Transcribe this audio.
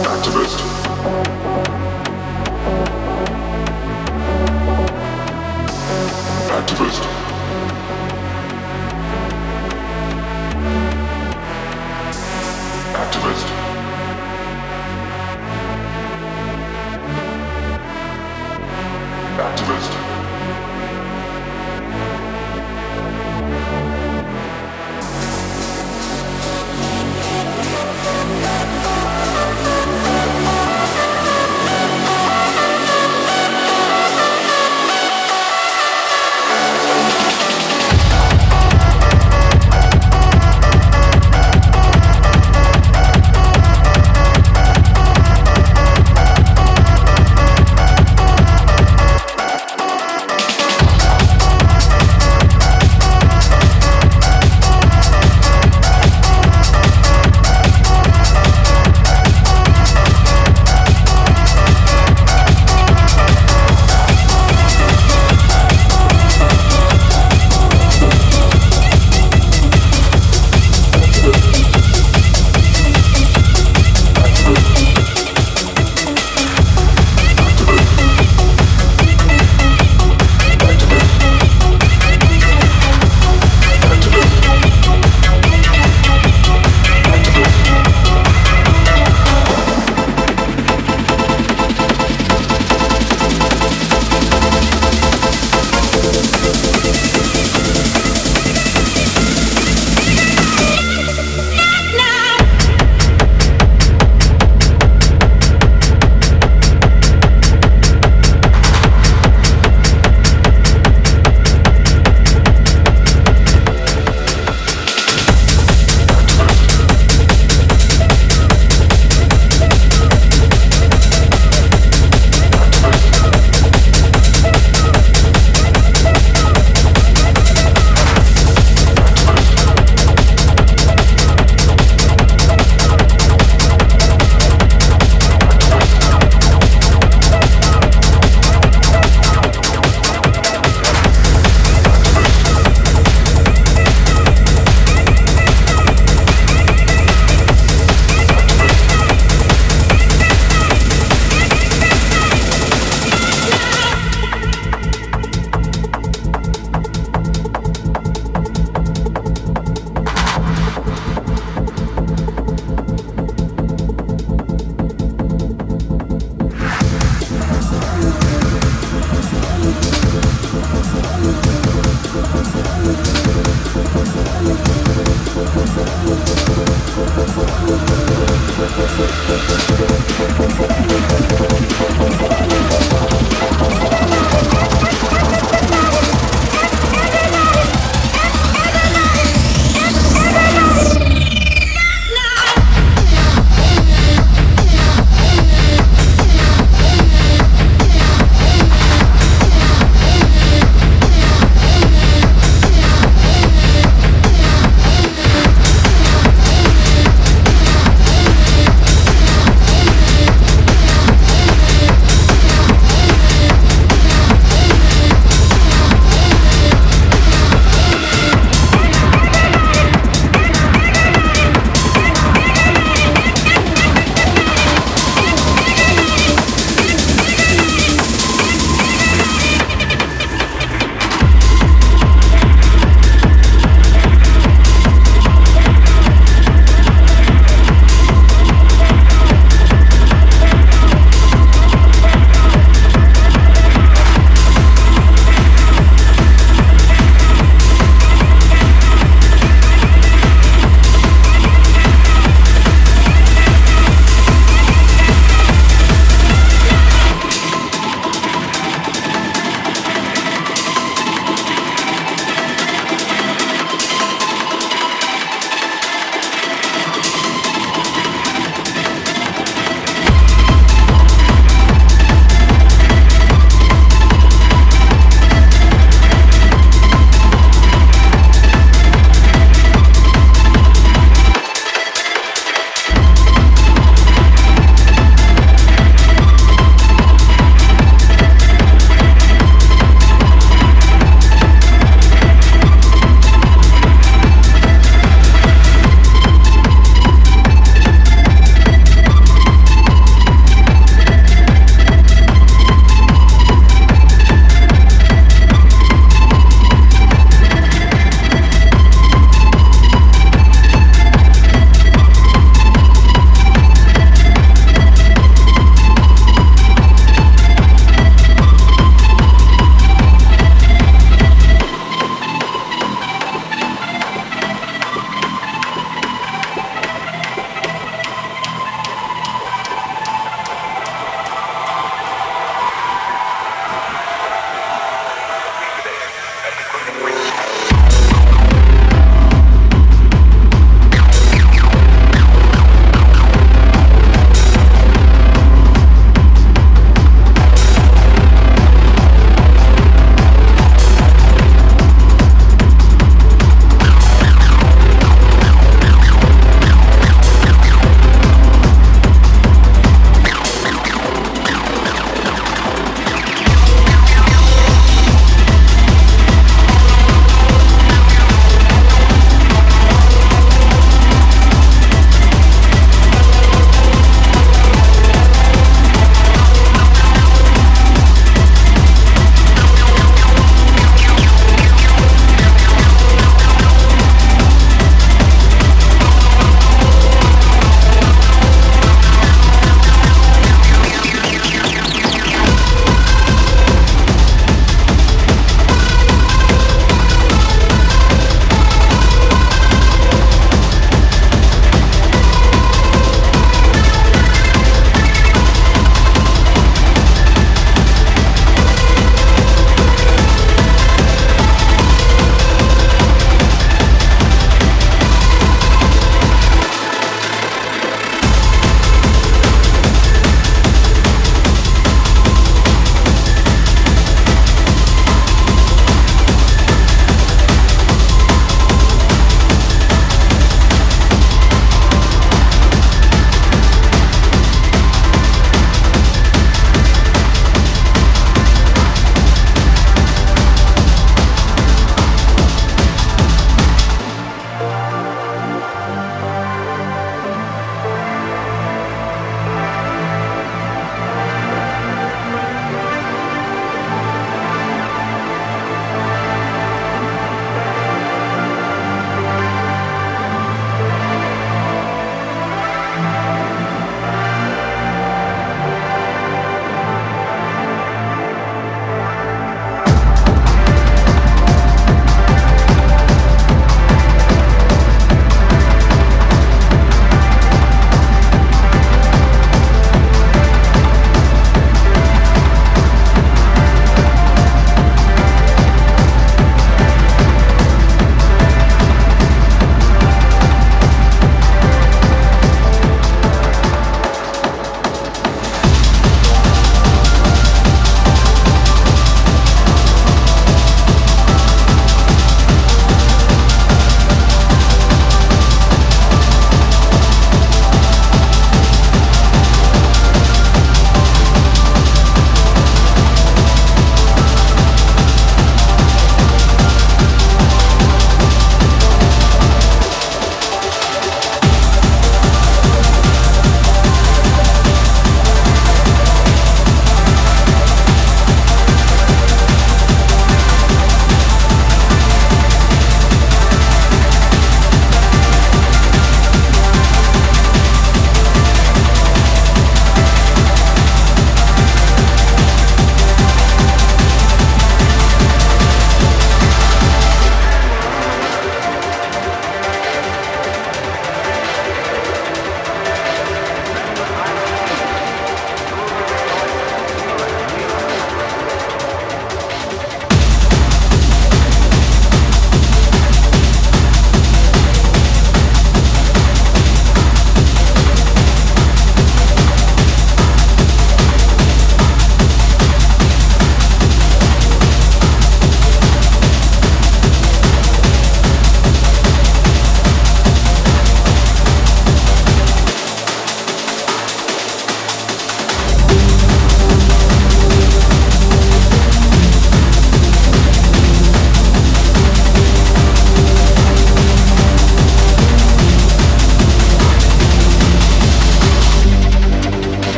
Activist. Activist.